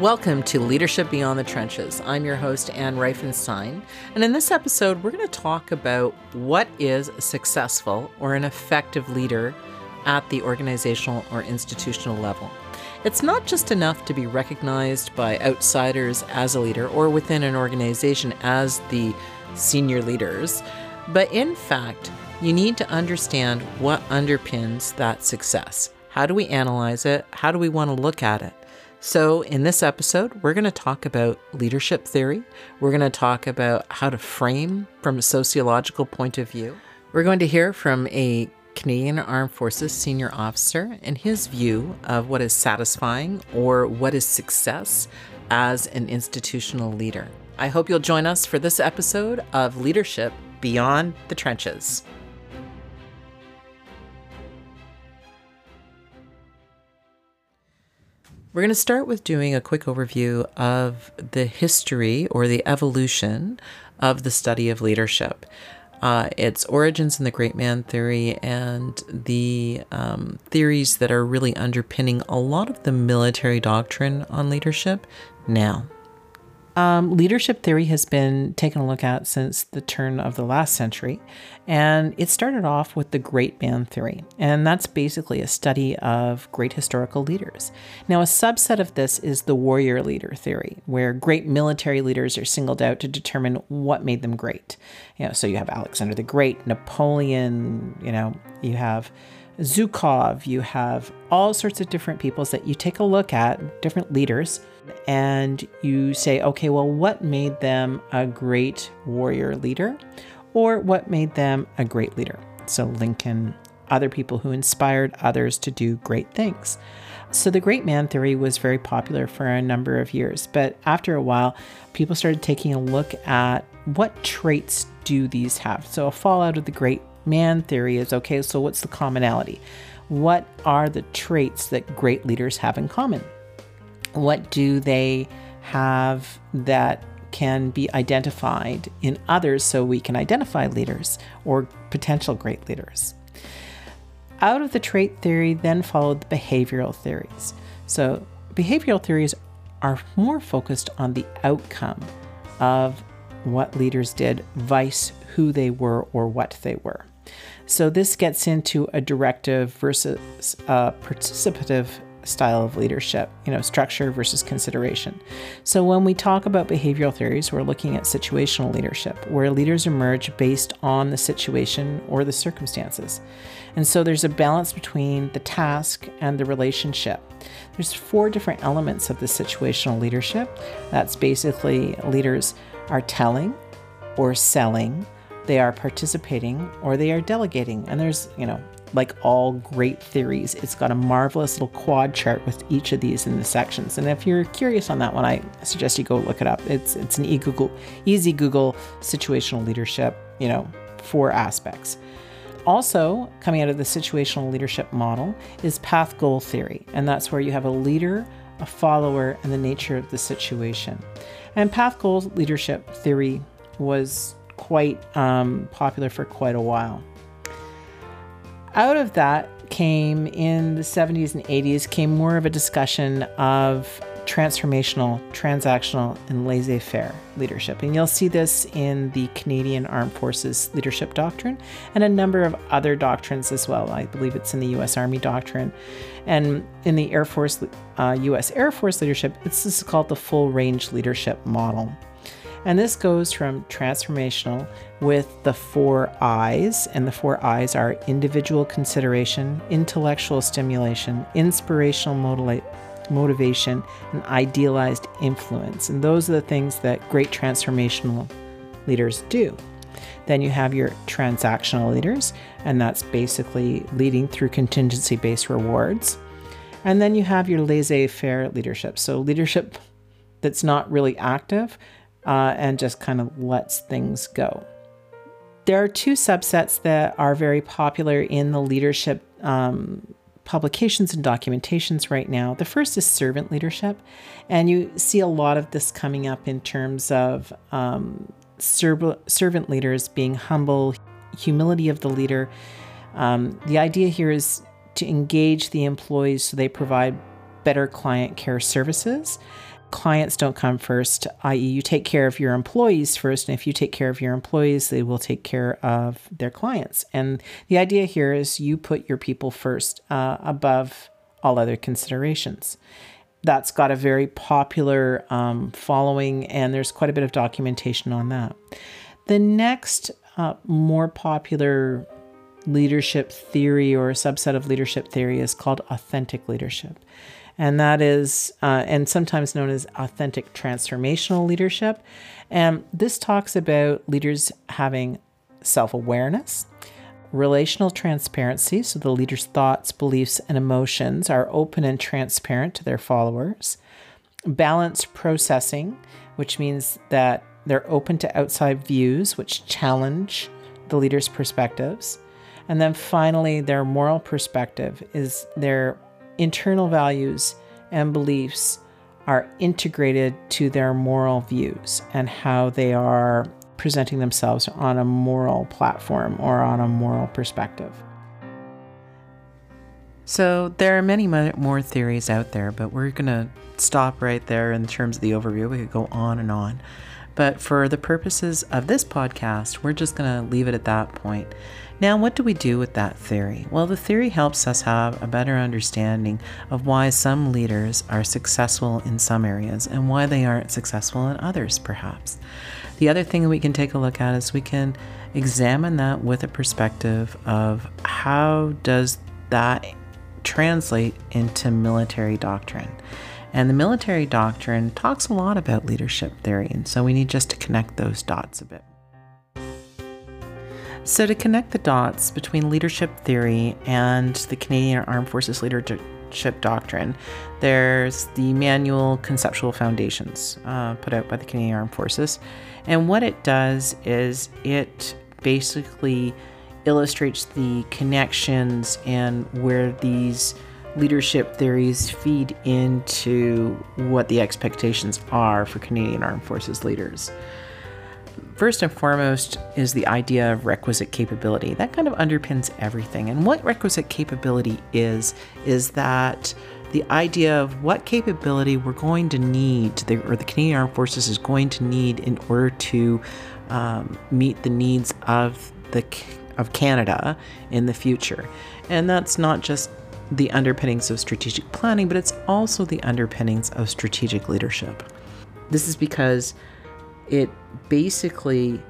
Welcome to Leadership Beyond the Trenches. I'm your host, Anne Reifenstein. And in this episode, we're going to talk about what is a successful or an effective leader at the organizational or institutional level. It's not just enough to be recognized by outsiders as a leader or within an organization as the senior leaders, but in fact, you need to understand what underpins that success. How do we analyze it? How do we want to look at it? So, in this episode, we're going to talk about leadership theory. We're going to talk about how to frame from a sociological point of view. We're going to hear from a Canadian Armed Forces senior officer and his view of what is satisfying or what is success as an institutional leader. I hope you'll join us for this episode of Leadership Beyond the Trenches. We're going to start with doing a quick overview of the history or the evolution of the study of leadership. Uh, its origins in the great man theory and the um, theories that are really underpinning a lot of the military doctrine on leadership now. Um, leadership theory has been taken a look at since the turn of the last century, and it started off with the great man theory, and that's basically a study of great historical leaders. Now, a subset of this is the warrior leader theory, where great military leaders are singled out to determine what made them great. You know, so you have Alexander the Great, Napoleon, you know, you have Zhukov, you have all sorts of different peoples that you take a look at, different leaders and you say, okay, well, what made them a great warrior leader? Or what made them a great leader? So, Lincoln, other people who inspired others to do great things. So, the great man theory was very popular for a number of years, but after a while, people started taking a look at what traits do these have. So, a fallout of the great man theory is okay, so what's the commonality? What are the traits that great leaders have in common? What do they have that can be identified in others so we can identify leaders or potential great leaders? Out of the trait theory, then followed the behavioral theories. So, behavioral theories are more focused on the outcome of what leaders did, vice who they were or what they were. So, this gets into a directive versus a participative style of leadership, you know, structure versus consideration. So when we talk about behavioral theories, we're looking at situational leadership, where leaders emerge based on the situation or the circumstances. And so there's a balance between the task and the relationship. There's four different elements of the situational leadership. That's basically leaders are telling or selling, they are participating or they are delegating. And there's, you know, like all great theories, it's got a marvelous little quad chart with each of these in the sections. And if you're curious on that one, I suggest you go look it up. It's it's an e Google easy Google situational leadership, you know, four aspects. Also, coming out of the situational leadership model is path goal theory, and that's where you have a leader, a follower, and the nature of the situation. And path goal leadership theory was quite um, popular for quite a while out of that came in the 70s and 80s came more of a discussion of transformational, transactional, and laissez faire leadership. And you'll see this in the Canadian Armed Forces Leadership Doctrine and a number of other doctrines as well. I believe it's in the U.S. Army Doctrine. And in the Air Force, uh, U.S. Air Force leadership, it's this is called the full range leadership model. And this goes from transformational with the four I's, and the four I's are individual consideration, intellectual stimulation, inspirational motivation, and idealized influence. And those are the things that great transformational leaders do. Then you have your transactional leaders, and that's basically leading through contingency based rewards. And then you have your laissez faire leadership. So, leadership that's not really active, uh, and just kind of lets things go. There are two subsets that are very popular in the leadership um, publications and documentations right now. The first is servant leadership, and you see a lot of this coming up in terms of um, ser- servant leaders being humble, humility of the leader. Um, the idea here is to engage the employees so they provide better client care services clients don't come first, i.e., you take care of your employees first. And if you take care of your employees, they will take care of their clients. And the idea here is you put your people first uh, above all other considerations. That's got a very popular um, following, and there's quite a bit of documentation on that. The next uh, more popular leadership theory or subset of leadership theory is called authentic leadership and that is, uh, and sometimes known as authentic transformational leadership. And this talks about leaders having self awareness, relational transparency, so the leader's thoughts, beliefs, and emotions are open and transparent to their followers, balanced processing, which means that they're open to outside views which challenge the leader's perspectives. And then finally, their moral perspective is their internal values and beliefs are integrated to their moral views and how they are presenting themselves on a moral platform or on a moral perspective. So, there are many more theories out there, but we're going to stop right there in terms of the overview. We could go on and on. But for the purposes of this podcast, we're just going to leave it at that point. Now, what do we do with that theory? Well, the theory helps us have a better understanding of why some leaders are successful in some areas and why they aren't successful in others, perhaps. The other thing we can take a look at is we can examine that with a perspective of how does that translate into military doctrine. And the military doctrine talks a lot about leadership theory, and so we need just to connect those dots a bit. So, to connect the dots between leadership theory and the Canadian Armed Forces Leadership Doctrine, there's the manual Conceptual Foundations uh, put out by the Canadian Armed Forces. And what it does is it basically illustrates the connections and where these leadership theories feed into what the expectations are for Canadian Armed Forces leaders. First and foremost is the idea of requisite capability. That kind of underpins everything. And what requisite capability is, is that the idea of what capability we're going to need, or the Canadian Armed Forces is going to need in order to um, meet the needs of the of Canada in the future. And that's not just the underpinnings of strategic planning, but it's also the underpinnings of strategic leadership. This is because it basically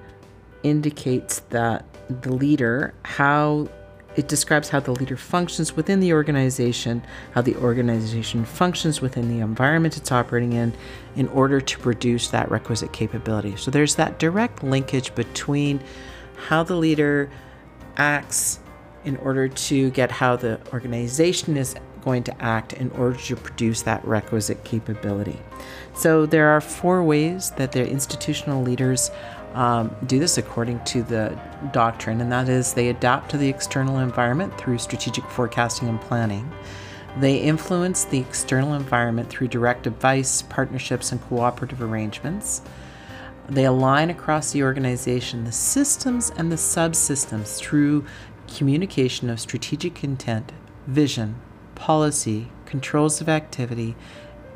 indicates that the leader, how it describes how the leader functions within the organization, how the organization functions within the environment it's operating in, in order to produce that requisite capability. So there's that direct linkage between how the leader acts in order to get how the organization is going to act in order to produce that requisite capability. So there are four ways that the institutional leaders um, do this according to the doctrine, and that is they adapt to the external environment through strategic forecasting and planning. They influence the external environment through direct advice, partnerships, and cooperative arrangements. They align across the organization the systems and the subsystems through communication of strategic intent, vision, policy, controls of activity,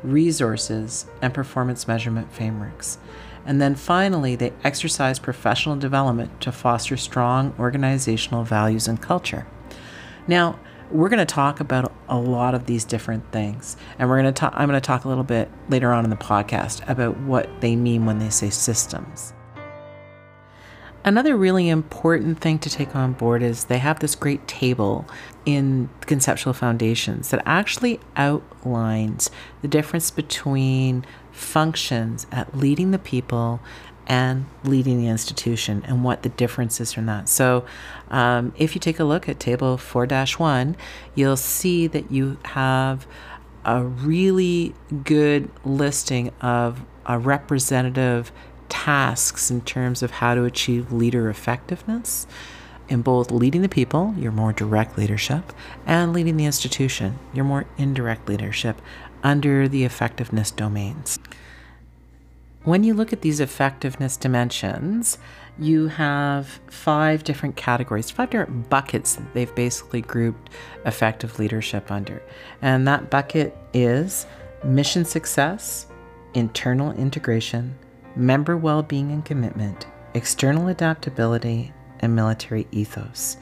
resources, and performance measurement frameworks. And then finally, they exercise professional development to foster strong organizational values and culture. Now, we're going to talk about a lot of these different things, and we're going to talk. I'm going to talk a little bit later on in the podcast about what they mean when they say systems. Another really important thing to take on board is they have this great table in conceptual foundations that actually outlines the difference between functions at leading the people and leading the institution and what the difference is from that. So, um, if you take a look at table 4 1, you'll see that you have a really good listing of a representative tasks in terms of how to achieve leader effectiveness in both leading the people, your more direct leadership, and leading the institution, your more indirect leadership, under the effectiveness domains. When you look at these effectiveness dimensions, you have five different categories, five different buckets that they've basically grouped effective leadership under. And that bucket is mission success, internal integration, member well being and commitment, external adaptability, and military ethos.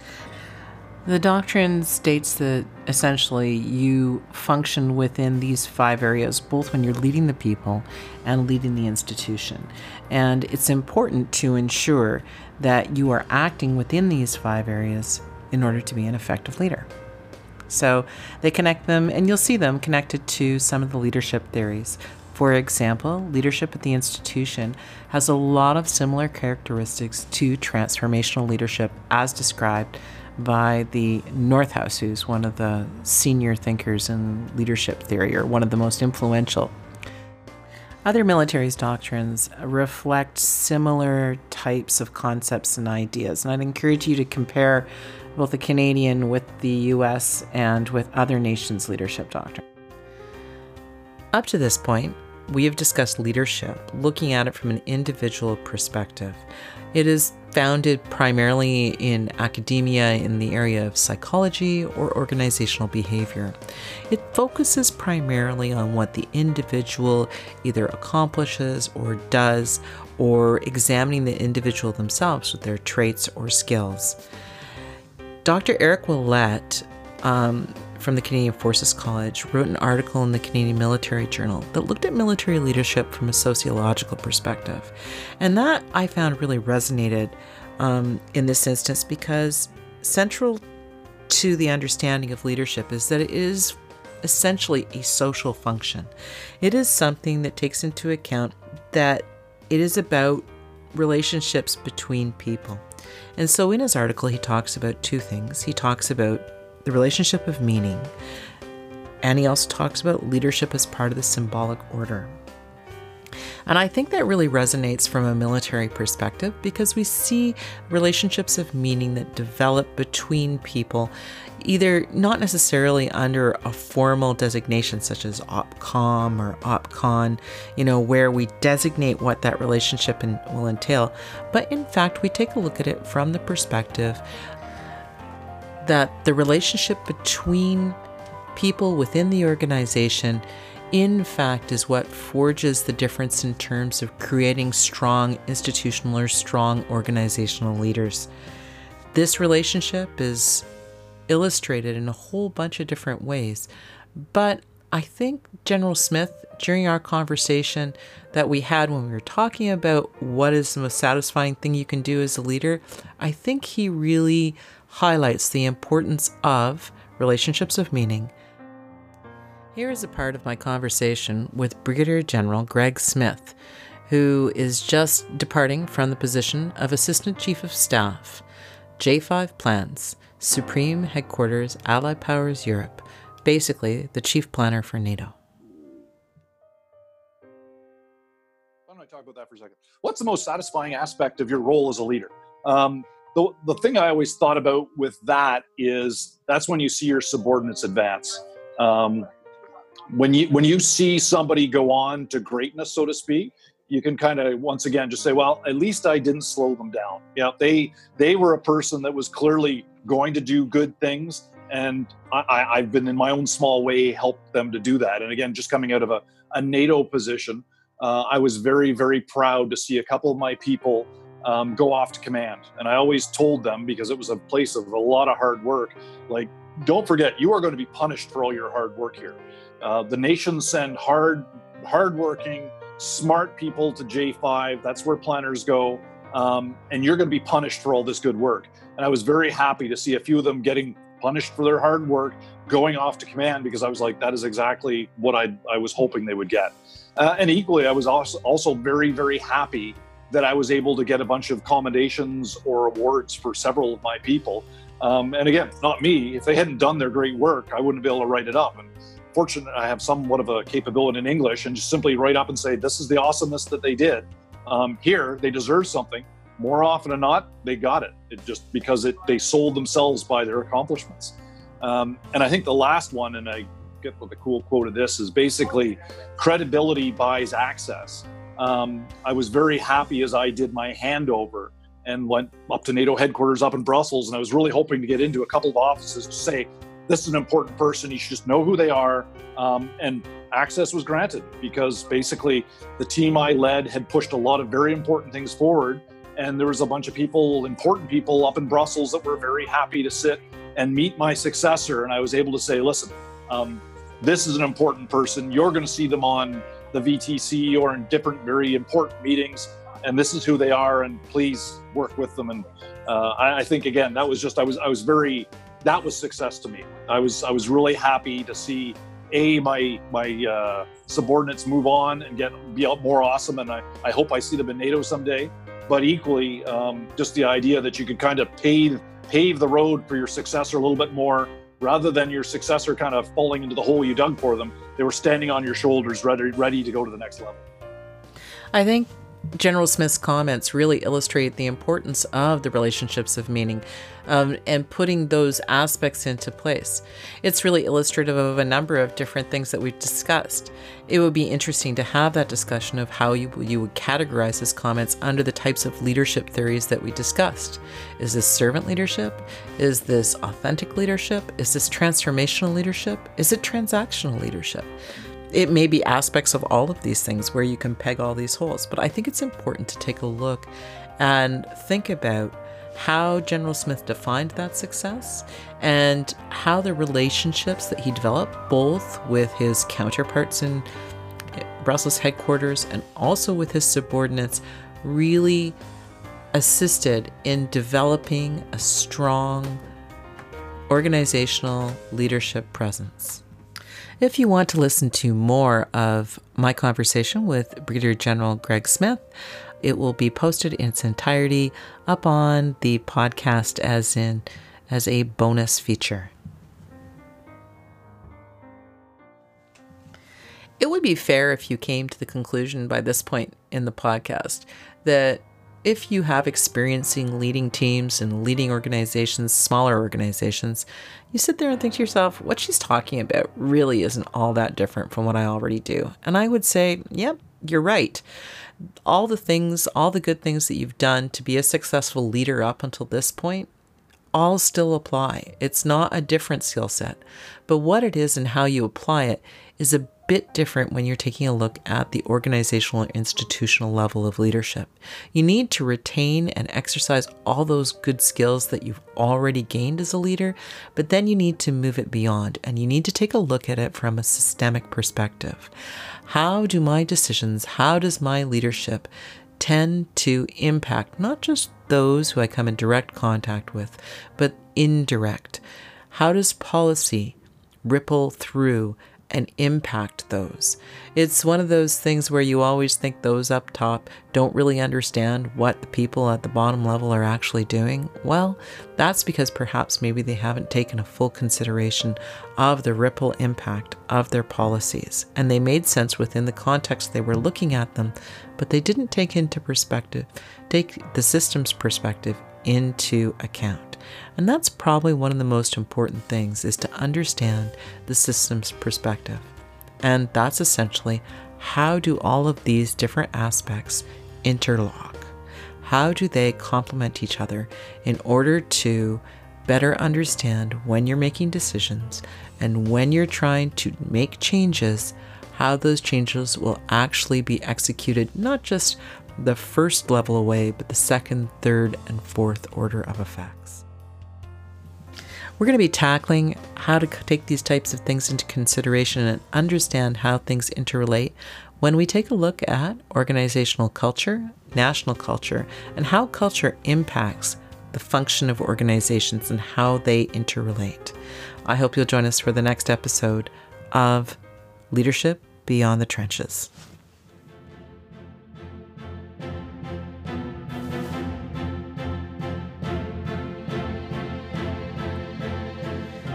The doctrine states that essentially you function within these five areas, both when you're leading the people and leading the institution. And it's important to ensure that you are acting within these five areas in order to be an effective leader. So they connect them, and you'll see them connected to some of the leadership theories. For example, leadership at the institution has a lot of similar characteristics to transformational leadership as described by the Northouse, who's one of the senior thinkers in leadership theory, or one of the most influential. Other military's doctrines reflect similar types of concepts and ideas, and I'd encourage you to compare both the Canadian with the US and with other nations' leadership doctrine. Up to this point, we have discussed leadership, looking at it from an individual perspective. It is founded primarily in academia in the area of psychology or organizational behavior. It focuses primarily on what the individual either accomplishes or does, or examining the individual themselves with their traits or skills. Dr. Eric Ouellet um, from the Canadian Forces College wrote an article in the Canadian Military Journal that looked at military leadership from a sociological perspective. And that I found really resonated um, in this instance because central to the understanding of leadership is that it is essentially a social function. It is something that takes into account that it is about relationships between people. And so in his article, he talks about two things. He talks about the relationship of meaning, and he also talks about leadership as part of the symbolic order. And I think that really resonates from a military perspective because we see relationships of meaning that develop between people, either not necessarily under a formal designation such as OPCOM or OPCON, you know, where we designate what that relationship in, will entail, but in fact, we take a look at it from the perspective that the relationship between people within the organization, in fact, is what forges the difference in terms of creating strong institutional or strong organizational leaders. This relationship is illustrated in a whole bunch of different ways, but I think General Smith, during our conversation that we had when we were talking about what is the most satisfying thing you can do as a leader, I think he really highlights the importance of relationships of meaning. Here is a part of my conversation with Brigadier General Greg Smith, who is just departing from the position of Assistant Chief of Staff, J5 Plans, Supreme Headquarters, Allied Powers Europe, basically the Chief Planner for NATO. Why don't I talk about that for a second? What's the most satisfying aspect of your role as a leader? Um, the, the thing I always thought about with that is that's when you see your subordinates advance. Um, when you when you see somebody go on to greatness, so to speak, you can kind of once again just say, well, at least I didn't slow them down. Yeah, they they were a person that was clearly going to do good things, and I, I've been in my own small way helped them to do that. And again, just coming out of a, a NATO position, uh, I was very very proud to see a couple of my people um, go off to command. And I always told them because it was a place of a lot of hard work, like, don't forget, you are going to be punished for all your hard work here. Uh, the nation send hard, hardworking, smart people to J5. That's where planners go. Um, and you're going to be punished for all this good work. And I was very happy to see a few of them getting punished for their hard work, going off to command because I was like, that is exactly what I, I was hoping they would get. Uh, and equally, I was also, also very, very happy that I was able to get a bunch of commendations or awards for several of my people. Um, and again, not me. If they hadn't done their great work, I wouldn't be able to write it up. And fortunate, I have somewhat of a capability in English and just simply write up and say, this is the awesomeness that they did. Um, here, they deserve something. More often than not, they got it. It just because it they sold themselves by their accomplishments. Um, and I think the last one, and I get what the cool quote of this is basically credibility buys access um, I was very happy as I did my handover and went up to NATO headquarters up in Brussels. And I was really hoping to get into a couple of offices to say, this is an important person. You should just know who they are. Um, and access was granted because basically the team I led had pushed a lot of very important things forward. And there was a bunch of people, important people up in Brussels, that were very happy to sit and meet my successor. And I was able to say, listen, um, this is an important person. You're going to see them on the VTC or in different very important meetings. And this is who they are. And please work with them. And uh, I, I think, again, that was just, I was, I was very, that was success to me. I was, I was really happy to see a my my uh, subordinates move on and get be more awesome and I, I hope i see them in nato someday but equally um, just the idea that you could kind of pave pave the road for your successor a little bit more rather than your successor kind of falling into the hole you dug for them they were standing on your shoulders ready ready to go to the next level. I think General Smith's comments really illustrate the importance of the relationships of meaning um, and putting those aspects into place. It's really illustrative of a number of different things that we've discussed. It would be interesting to have that discussion of how you, you would categorize his comments under the types of leadership theories that we discussed. Is this servant leadership? Is this authentic leadership? Is this transformational leadership? Is it transactional leadership? It may be aspects of all of these things where you can peg all these holes, but I think it's important to take a look and think about how General Smith defined that success and how the relationships that he developed, both with his counterparts in Brussels headquarters and also with his subordinates, really assisted in developing a strong organizational leadership presence. If you want to listen to more of my conversation with Brigadier General Greg Smith, it will be posted in its entirety up on the podcast as in as a bonus feature. It would be fair if you came to the conclusion by this point in the podcast that if you have experiencing leading teams and leading organizations, smaller organizations, you sit there and think to yourself, what she's talking about really isn't all that different from what I already do. And I would say, yep, you're right. All the things, all the good things that you've done to be a successful leader up until this point, all still apply. It's not a different skill set. But what it is and how you apply it is a bit different when you're taking a look at the organizational or institutional level of leadership. You need to retain and exercise all those good skills that you've already gained as a leader, but then you need to move it beyond and you need to take a look at it from a systemic perspective. How do my decisions, how does my leadership tend to impact not just those who I come in direct contact with, but indirect? How does policy ripple through and impact those. It's one of those things where you always think those up top don't really understand what the people at the bottom level are actually doing. Well, that's because perhaps maybe they haven't taken a full consideration of the ripple impact of their policies. And they made sense within the context they were looking at them, but they didn't take into perspective, take the system's perspective into account. And that's probably one of the most important things is to understand the system's perspective. And that's essentially how do all of these different aspects interlock? How do they complement each other in order to better understand when you're making decisions and when you're trying to make changes, how those changes will actually be executed, not just the first level away, but the second, third, and fourth order of effects. We're going to be tackling how to take these types of things into consideration and understand how things interrelate when we take a look at organizational culture, national culture, and how culture impacts the function of organizations and how they interrelate. I hope you'll join us for the next episode of Leadership Beyond the Trenches.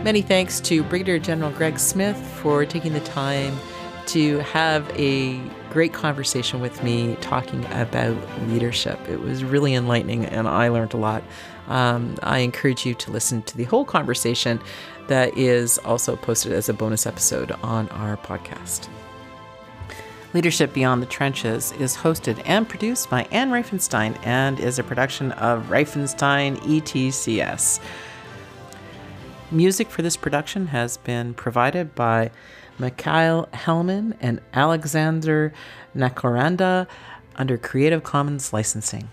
Many thanks to Brigadier General Greg Smith for taking the time to have a great conversation with me talking about leadership. It was really enlightening and I learned a lot. Um, I encourage you to listen to the whole conversation that is also posted as a bonus episode on our podcast. Leadership Beyond the Trenches is hosted and produced by Anne Reifenstein and is a production of Reifenstein ETCS. Music for this production has been provided by Mikhail Hellman and Alexander Nakoranda under Creative Commons licensing.